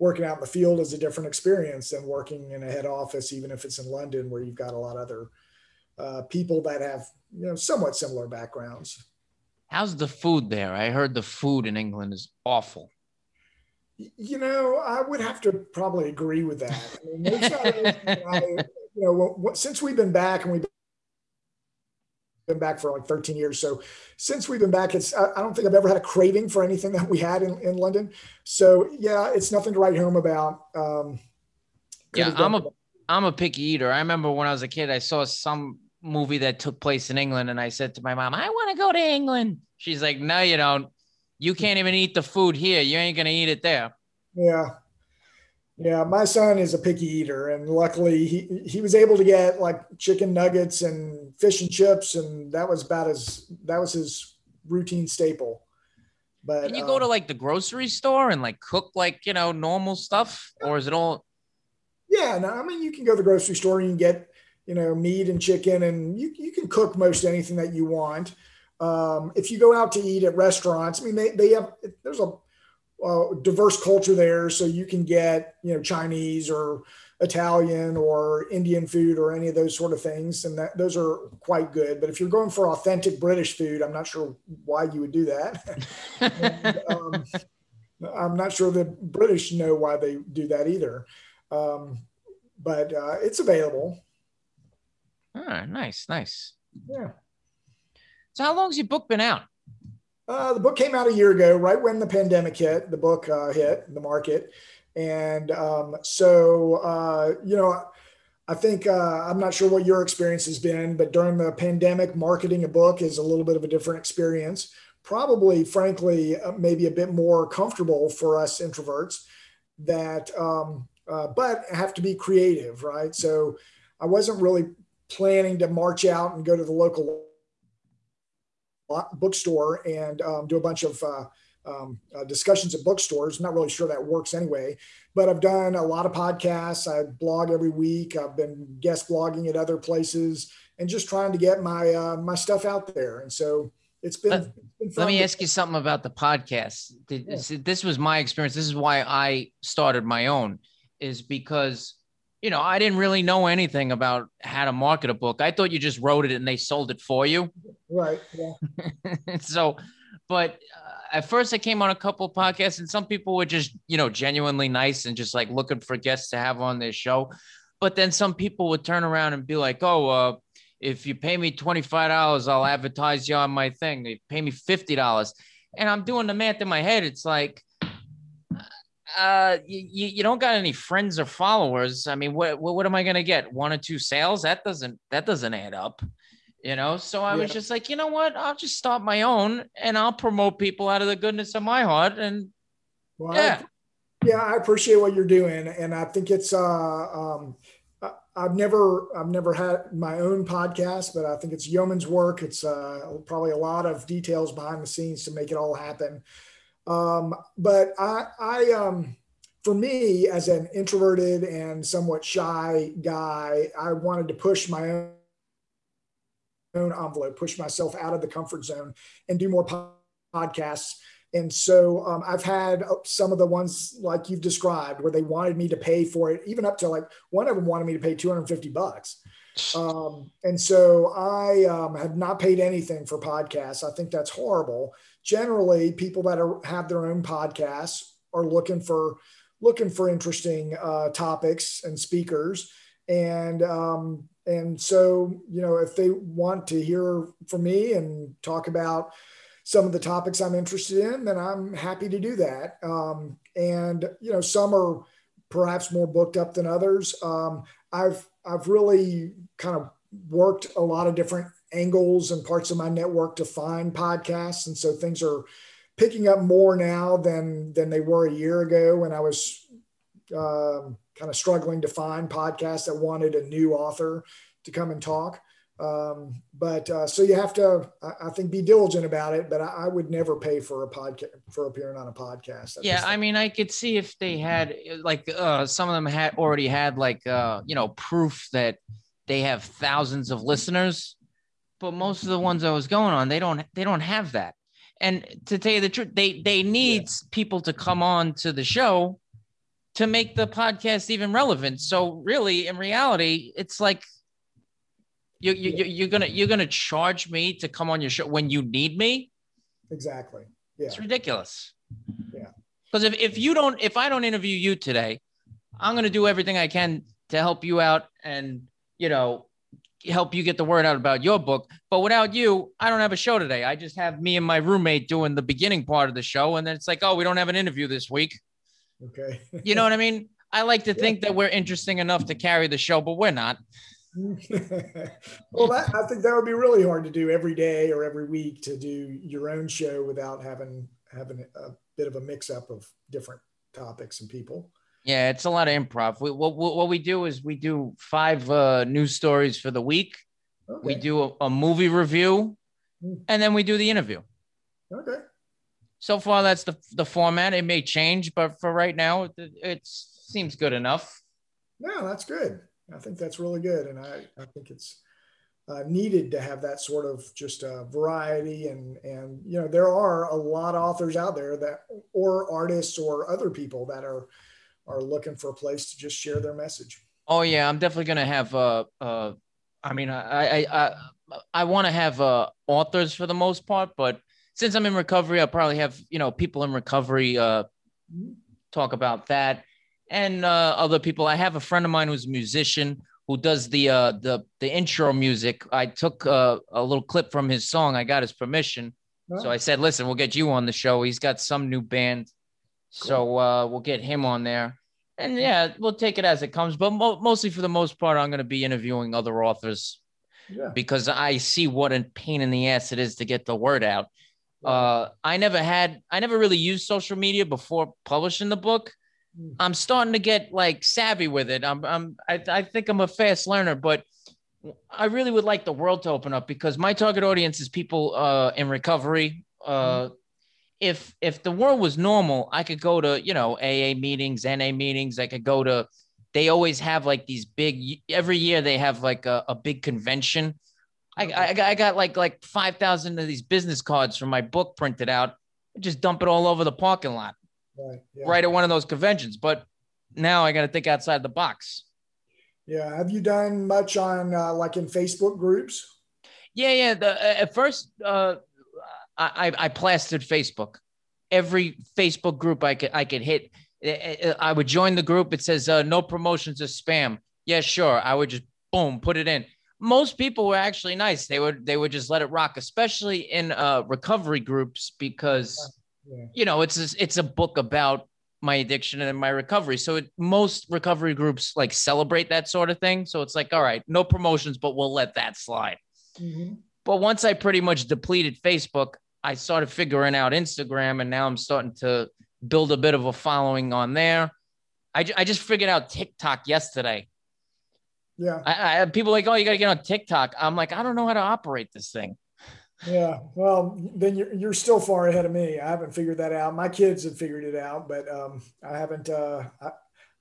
working out in the field is a different experience than working in a head office, even if it's in London where you've got a lot of other uh, people that have you know somewhat similar backgrounds. How's the food there? I heard the food in England is awful. You know, I would have to probably agree with that. I mean, I, you know, since we've been back and we've been back for like 13 years. So since we've been back, it's I, don't think I've ever had a craving for anything that we had in, in London. So yeah, it's nothing to write home about. Um, yeah, I'm a I'm a picky eater. I remember when I was a kid, I saw some movie that took place in England, and I said to my mom, "I want to go to England." She's like, "No, you don't. You can't even eat the food here. You ain't gonna eat it there." Yeah, yeah, my son is a picky eater, and luckily he he was able to get like chicken nuggets and fish and chips, and that was about as that was his routine staple. But can you um, go to like the grocery store and like cook like you know normal stuff, or is it all? Yeah, no, I mean you can go to the grocery store and you can get you know meat and chicken, and you you can cook most anything that you want. Um, if you go out to eat at restaurants, I mean they they have there's a uh, diverse culture there, so you can get you know Chinese or Italian or Indian food or any of those sort of things, and that those are quite good. But if you're going for authentic British food, I'm not sure why you would do that. and, um, I'm not sure the British know why they do that either, um, but uh, it's available. Ah, nice, nice. Yeah. So, how long's your book been out? Uh, the book came out a year ago, right when the pandemic hit. The book uh, hit the market, and um, so uh, you know, I think uh, I'm not sure what your experience has been, but during the pandemic, marketing a book is a little bit of a different experience. Probably, frankly, uh, maybe a bit more comfortable for us introverts. That, um, uh, but have to be creative, right? So, I wasn't really planning to march out and go to the local bookstore and um, do a bunch of uh, um, uh, discussions at bookstores. I'm not really sure that works anyway, but I've done a lot of podcasts. I blog every week. I've been guest blogging at other places and just trying to get my uh, my stuff out there. And so it's been. Let, it's been let me ask you something about the podcast. Yeah. This was my experience. This is why I started my own, is because you know, I didn't really know anything about how to market a book. I thought you just wrote it and they sold it for you. Right. Yeah. so, but uh, at first I came on a couple of podcasts and some people were just, you know, genuinely nice and just like looking for guests to have on their show. But then some people would turn around and be like, oh, uh, if you pay me $25, I'll advertise you on my thing. You pay me $50. And I'm doing the math in my head. It's like, uh you, you don't got any friends or followers i mean what what, what am i going to get one or two sales that doesn't that doesn't add up you know so i yeah. was just like you know what i'll just start my own and i'll promote people out of the goodness of my heart and well, yeah I, yeah i appreciate what you're doing and i think it's uh um I've never I've never had my own podcast, but I think it's yeoman's work. It's uh, probably a lot of details behind the scenes to make it all happen. Um, but I, I, um, for me, as an introverted and somewhat shy guy, I wanted to push my own, own envelope, push myself out of the comfort zone, and do more podcasts. And so um, I've had some of the ones like you've described where they wanted me to pay for it, even up to like one of them wanted me to pay 250 bucks. Um, and so I um, have not paid anything for podcasts. I think that's horrible generally people that are have their own podcasts are looking for looking for interesting uh, topics and speakers. And um, and so you know if they want to hear from me and talk about some of the topics i'm interested in then i'm happy to do that. Um, and you know some are perhaps more booked up than others. Um, i've i've really kind of worked a lot of different angles and parts of my network to find podcasts, and so things are picking up more now than than they were a year ago when I was um, kind of struggling to find podcasts that wanted a new author to come and talk. Um, but uh, so you have to, I, I, think, be diligent about it. But I, I, would never pay for a podcast for appearing on a podcast. yeah, I mean, I could see if they had like uh, some of them had already had like uh, you know proof that they have thousands of listeners, but most of the ones I was going on, they don't they don't have that. And to tell you the truth, they they need yeah. people to come on to the show to make the podcast even relevant. So really, in reality, it's like you, you, yeah. you're gonna you're gonna charge me to come on your show when you need me. Exactly. Yeah. It's ridiculous. Yeah. Because if, if you don't if I don't interview you today, I'm gonna do everything I can to help you out and you know help you get the word out about your book. But without you, I don't have a show today. I just have me and my roommate doing the beginning part of the show, and then it's like, oh, we don't have an interview this week. Okay. you know what I mean? I like to think that we're interesting enough to carry the show, but we're not. well, that, I think that would be really hard to do every day or every week to do your own show without having having a bit of a mix up of different topics and people. Yeah, it's a lot of improv. We, what, what we do is we do five uh, news stories for the week. Okay. We do a, a movie review, hmm. and then we do the interview. Okay. So far, that's the the format. It may change, but for right now, it, it seems good enough. No, that's good. I think that's really good, and I, I think it's uh, needed to have that sort of just uh, variety and and you know there are a lot of authors out there that or artists or other people that are are looking for a place to just share their message. Oh yeah, I'm definitely gonna have uh uh I mean I I I, I want to have uh authors for the most part, but since I'm in recovery, I'll probably have you know people in recovery uh talk about that and uh, other people. I have a friend of mine who's a musician who does the uh, the the intro music. I took uh, a little clip from his song. I got his permission, so I said, "Listen, we'll get you on the show." He's got some new band, cool. so uh, we'll get him on there. And yeah, we'll take it as it comes. But mo- mostly for the most part, I'm going to be interviewing other authors yeah. because I see what a pain in the ass it is to get the word out. Uh, I never had, I never really used social media before publishing the book. Hmm. I'm starting to get like savvy with it. I'm, I'm, I, I think I'm a fast learner, but I really would like the world to open up because my target audience is people uh, in recovery. Uh, mm. If if the world was normal, I could go to you know AA meetings, NA meetings. I could go to. They always have like these big. Every year they have like a, a big convention. I, I, I got like like five thousand of these business cards from my book printed out. I just dump it all over the parking lot right, yeah. right at one of those conventions. But now I got to think outside the box. Yeah. Have you done much on uh, like in Facebook groups? Yeah, yeah. The, uh, at first, uh, I, I plastered Facebook. Every Facebook group I could I could hit, I would join the group. It says uh, no promotions or spam. Yeah, sure. I would just boom put it in. Most people were actually nice. They would they would just let it rock, especially in uh, recovery groups because yeah. you know, it's a, it's a book about my addiction and my recovery. So it, most recovery groups like celebrate that sort of thing. So it's like, all right, no promotions, but we'll let that slide. Mm-hmm. But once I pretty much depleted Facebook, I started figuring out Instagram, and now I'm starting to build a bit of a following on there. I, I just figured out TikTok yesterday. Yeah. I, I people like, oh, you got to get on TikTok. I'm like, I don't know how to operate this thing. Yeah, well, then you're you're still far ahead of me. I haven't figured that out. My kids have figured it out, but um, I haven't. Uh,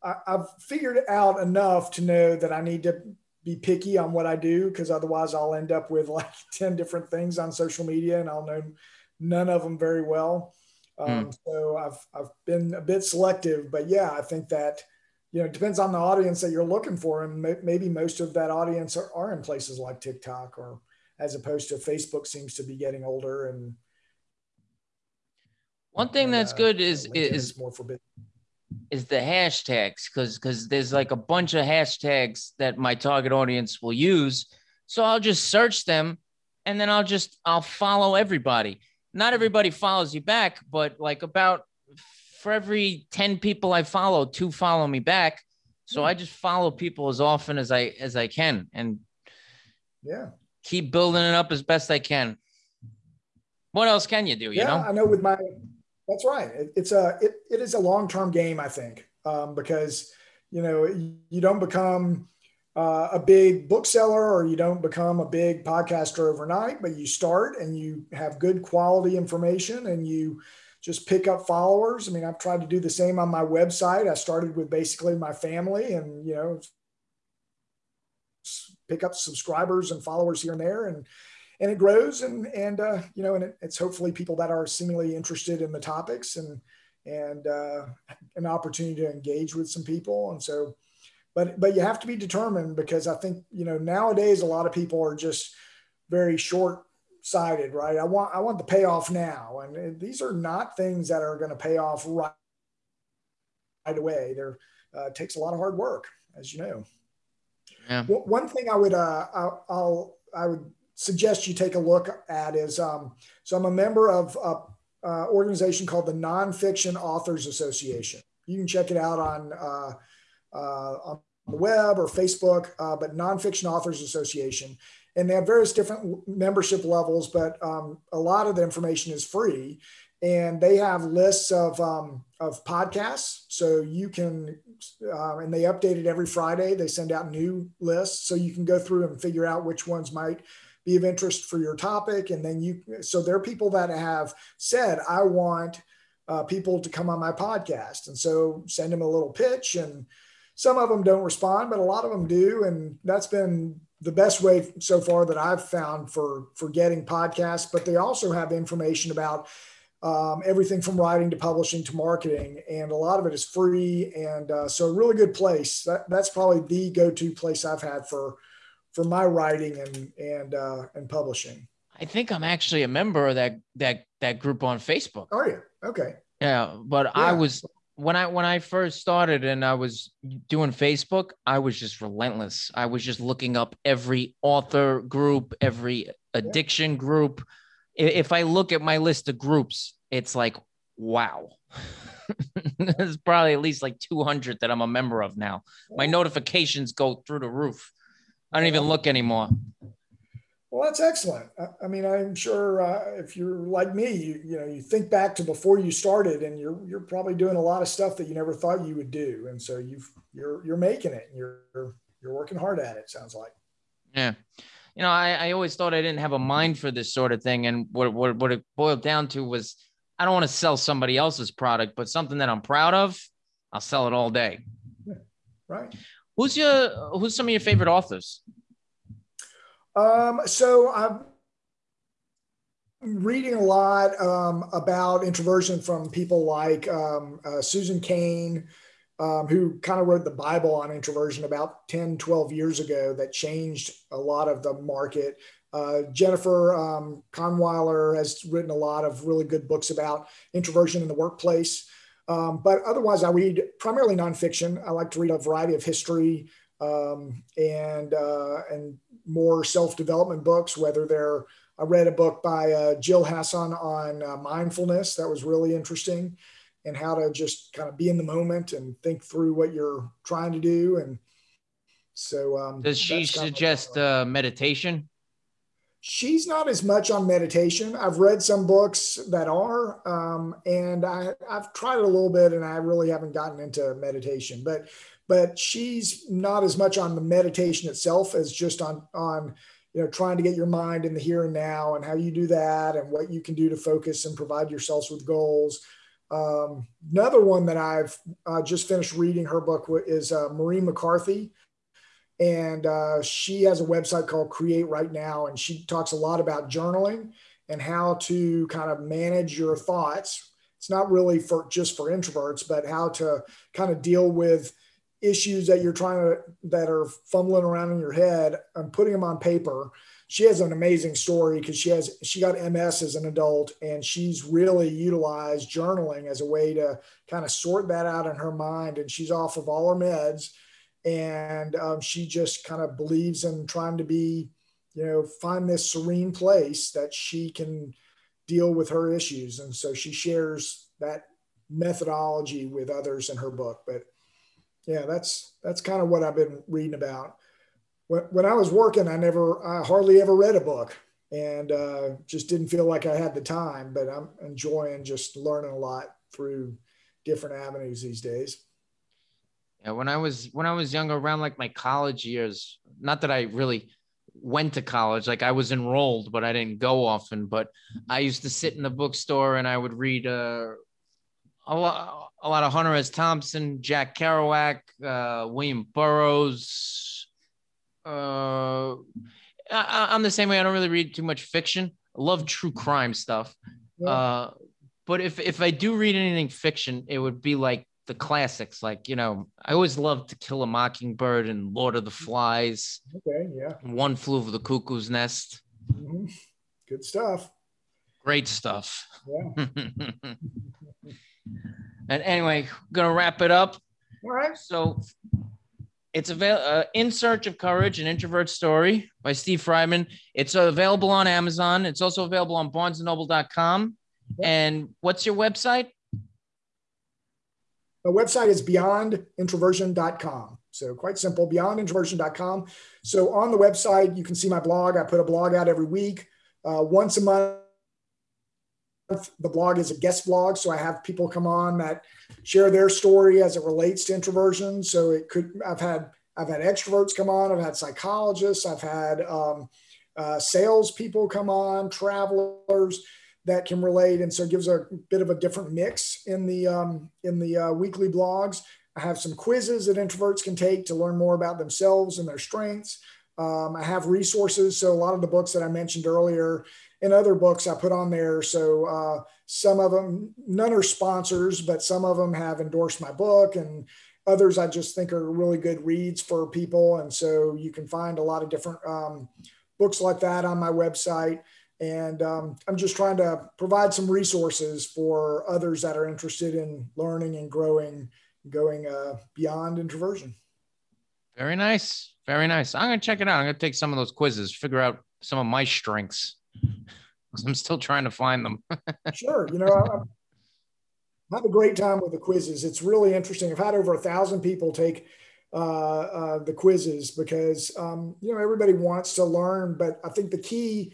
I, I've figured it out enough to know that I need to be picky on what I do because otherwise I'll end up with like ten different things on social media and I'll know none of them very well. Um, mm. So I've I've been a bit selective, but yeah, I think that you know it depends on the audience that you're looking for, and maybe most of that audience are, are in places like TikTok or as opposed to Facebook seems to be getting older and one thing and, that's uh, good is is more forbidden is the hashtags because because there's like a bunch of hashtags that my target audience will use so i'll just search them and then i'll just i'll follow everybody not everybody follows you back but like about for every 10 people i follow two follow me back so i just follow people as often as i as i can and yeah keep building it up as best I can. What else can you do? You yeah, know, I know with my, that's right. It, it's a, it, it is a long-term game, I think, um, because, you know, you don't become uh, a big bookseller or you don't become a big podcaster overnight, but you start and you have good quality information and you just pick up followers. I mean, I've tried to do the same on my website. I started with basically my family and, you know, pick up subscribers and followers here and there. And, and it grows and and uh, you know and it, it's hopefully people that are seemingly interested in the topics and and uh, an opportunity to engage with some people. And so but but you have to be determined because i think you know nowadays a lot of people are just very short sighted right? I want i want the payoff now. And these are not things that are going to pay off right, right away. There uh, takes a lot of hard work as you know. Yeah. one thing i would uh, I'll, I'll i would suggest you take a look at is um, so I'm a member of a, a, organization called the Nonfiction Authors Association. You can check it out on uh, uh, on the web or Facebook, uh, but Nonfiction Authors Association, and they have various different membership levels, but um, a lot of the information is free. And they have lists of um, of podcasts, so you can, uh, and they update it every Friday. They send out new lists, so you can go through and figure out which ones might be of interest for your topic. And then you, so there are people that have said, I want uh, people to come on my podcast. And so send them a little pitch. And some of them don't respond, but a lot of them do. And that's been the best way so far that I've found for, for getting podcasts. But they also have information about um, everything from writing to publishing to marketing. And a lot of it is free. And uh, so a really good place. That, that's probably the go-to place I've had for for my writing and and uh, and publishing. I think I'm actually a member of that that that group on Facebook. Are you okay? Yeah, but yeah. I was when I when I first started and I was doing Facebook, I was just relentless. I was just looking up every author group, every addiction yeah. group. If I look at my list of groups, it's like wow. There's probably at least like 200 that I'm a member of now. My notifications go through the roof. I don't even look anymore. Well, that's excellent. I, I mean, I'm sure uh, if you're like me, you, you know, you think back to before you started, and you're you're probably doing a lot of stuff that you never thought you would do, and so you've you're you're making it. And you're you're working hard at it. Sounds like. Yeah, you know, I, I always thought I didn't have a mind for this sort of thing, and what what what it boiled down to was I don't want to sell somebody else's product, but something that I'm proud of, I'll sell it all day. Yeah, right. Who's your who's some of your favorite authors? Um, so I'm reading a lot um, about introversion from people like um, uh, Susan Cain, um, who kind of wrote the Bible on introversion about 10, 12 years ago that changed a lot of the market. Uh, Jennifer um, Kahnweiler has written a lot of really good books about introversion in the workplace. Um, but otherwise, I read primarily nonfiction. I like to read a variety of history um, and uh, and more self development books. Whether they're I read a book by uh, Jill Hasson on uh, mindfulness that was really interesting, and how to just kind of be in the moment and think through what you're trying to do. And so, um, does she suggest uh, meditation? She's not as much on meditation. I've read some books that are, um, and I, I've tried it a little bit, and I really haven't gotten into meditation. But but she's not as much on the meditation itself as just on on you know trying to get your mind in the here and now and how you do that and what you can do to focus and provide yourselves with goals. Um, another one that I've uh, just finished reading her book is uh, Maureen McCarthy and uh, she has a website called Create Write Now, and she talks a lot about journaling and how to kind of manage your thoughts. It's not really for just for introverts, but how to kind of deal with issues that you're trying to that are fumbling around in your head and putting them on paper. She has an amazing story because she has she got MS as an adult and she's really utilized journaling as a way to kind of sort that out in her mind. And she's off of all her meds and um, she just kind of believes in trying to be you know find this serene place that she can deal with her issues. And so she shares that methodology with others in her book. But yeah that's that's kind of what i've been reading about. When, when I was working, I never, I hardly ever read a book and uh, just didn't feel like I had the time, but I'm enjoying just learning a lot through different avenues these days. Yeah, when I was when I was younger, around like my college years, not that I really went to college, like I was enrolled, but I didn't go often. But I used to sit in the bookstore and I would read uh, a lot, a lot of Hunter S. Thompson, Jack Kerouac, uh, William Burroughs. Uh, I, am the same way. I don't really read too much fiction. I love true crime stuff. Yeah. Uh, but if if I do read anything fiction, it would be like the classics. Like you know, I always loved To Kill a Mockingbird and Lord of the Flies. Okay, yeah. One Flew Over the Cuckoo's Nest. Mm-hmm. Good stuff. Great stuff. Yeah. and anyway, gonna wrap it up. All right. So it's available uh, in search of courage an introvert story by steve Friedman it's available on amazon it's also available on barnesandnoble.com and what's your website the website is beyondintroversion.com so quite simple beyondintroversion.com so on the website you can see my blog. I put a blog out every week. Uh, once a month the blog is a guest blog so i have people come on that share their story as it relates to introversion. So it could, I've had, I've had extroverts come on, I've had psychologists, I've had um, uh, salespeople come on, travelers that can relate. And so gives a bit of a different mix in the, um, in the uh, weekly blogs. I have some quizzes that introverts can take to learn more about themselves and their strengths. Um, I have resources. So a lot of the books that I mentioned earlier and other books I put on there. So uh, some of them, none are sponsors, but some of them have endorsed my book and others I just think are really good reads for people. And so you can find a lot of different um, books like that on my website. And um, I'm just trying to provide some resources for others that are interested in learning and growing, going uh, beyond introversion. Very nice. Very nice. I'm going to check it out. I'm going to take some of those quizzes, figure out some of my strengths. I'm still trying to find them. sure. You know, I, I, have a great time with the quizzes. It's really interesting. I've had over a thousand people take uh, uh, the quizzes because, um, you know, everybody wants to learn. But I think the key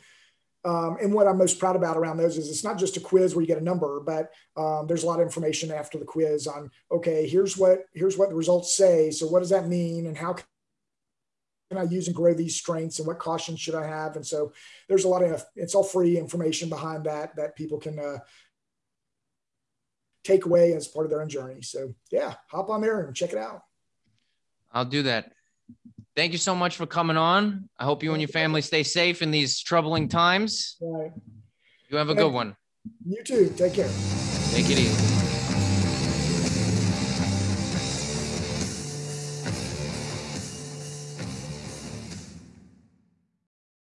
um, and what I'm most proud about around those is it's not just a quiz where you get a number, but um, there's a lot of information after the quiz on, okay, here's what, here's what the results say. So what does that mean? And how can I use and grow these strengths and what cautions should I have? And so there's a lot of, it's all free information behind that, that people can uh, take away as part of their own journey. So yeah, hop on there and check it out. I'll do that. Thank you so much for coming on. I hope you and your family stay safe in these troubling times. Right. You have a good one. You too. Take care. Take it easy.